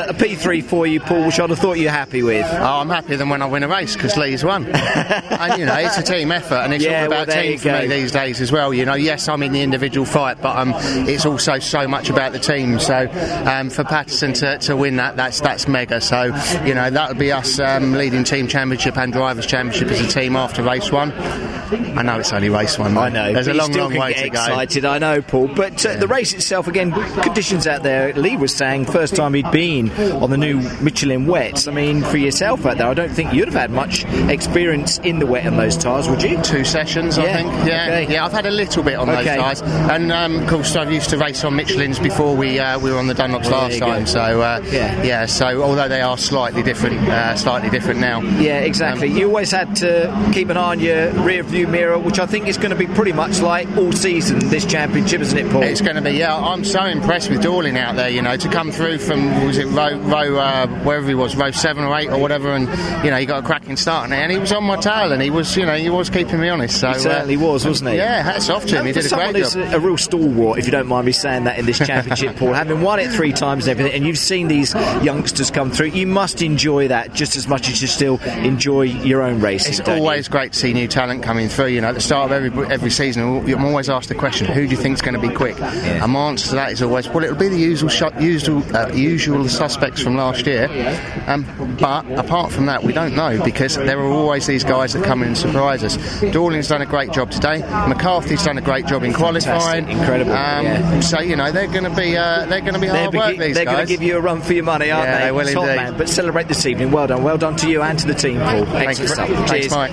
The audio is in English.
A P3 for you, Paul, which I'd have thought you're happy with. Oh, I'm happier than when I win a race because Lee's won. and you know, it's a team effort, and it's Yeah, all about there team for go. me these days as well. You know, yes, I'm in the individual fight, but um, it's also so much about the team. So um, for Pattison to, to win that, that's that's mega. So you know, that would be us um, leading team championship and drivers championship as a team after race one. I know it's only race one. I know. There's a long, still long can way get to go. excited, I know, Paul. But uh, the race itself, again, conditions out there. Lee was saying first time he'd been on the new Michelin wets. I mean, for yourself out there, I don't think you'd have had much experience in the wet on those tyres, would you? Two sessions, I think. Yeah, okay. yeah. I've had a little bit on those tyres, and um, of course I've used to race on Michelin's before we uh, we were on the Dunlops There last you go. time. So uh, Yeah. yeah. So although they are slightly different, uh, slightly different now. Yeah, exactly. you always had to keep an eye on your rear view mirror, which I think is going to be pretty much like all season this championship, isn't it, Paul? It's going to be, yeah. I'm so impressed with Dorling out there. You know, to come through from was it row, row uh, wherever he was, row seven or eight or whatever, and you know he got a cracking start in and he was on my tail, and he was, you know, he was keeping me honest. So He certainly uh, was, wasn't he? Yeah, hats off to him. And He did a great job. a, a real stalwart, if you don't mind me saying that in this championship, Paul, having won it three times and everything, and you've seen these youngsters come through, you must enjoy that just as much as you still enjoy your own racing. It's don't you? always great to see new talent coming through. You know, at the start of every every season, I'm always asked the question, "Who do you think's going to be quick?" And my answer to that is always, "Well, it'll be the usual shot, usual uh, usual suspects from last year." Um, but apart from that, we don't know because there are always these guys that come in and surprise us. Dorling's done a great job today. McCarthy's done a great job in qualifying. Fantastic, incredible, Um, yeah. So you know they're going to be uh, they're going to be They're, hard work. be- these they're going to give you a run for your money, aren't Yeah, they? they will indeed. man. But celebrate this evening. Well done. Well done to you and to the team, Paul. Thanks, Excellent stuff. thanks, Cheers. Mike.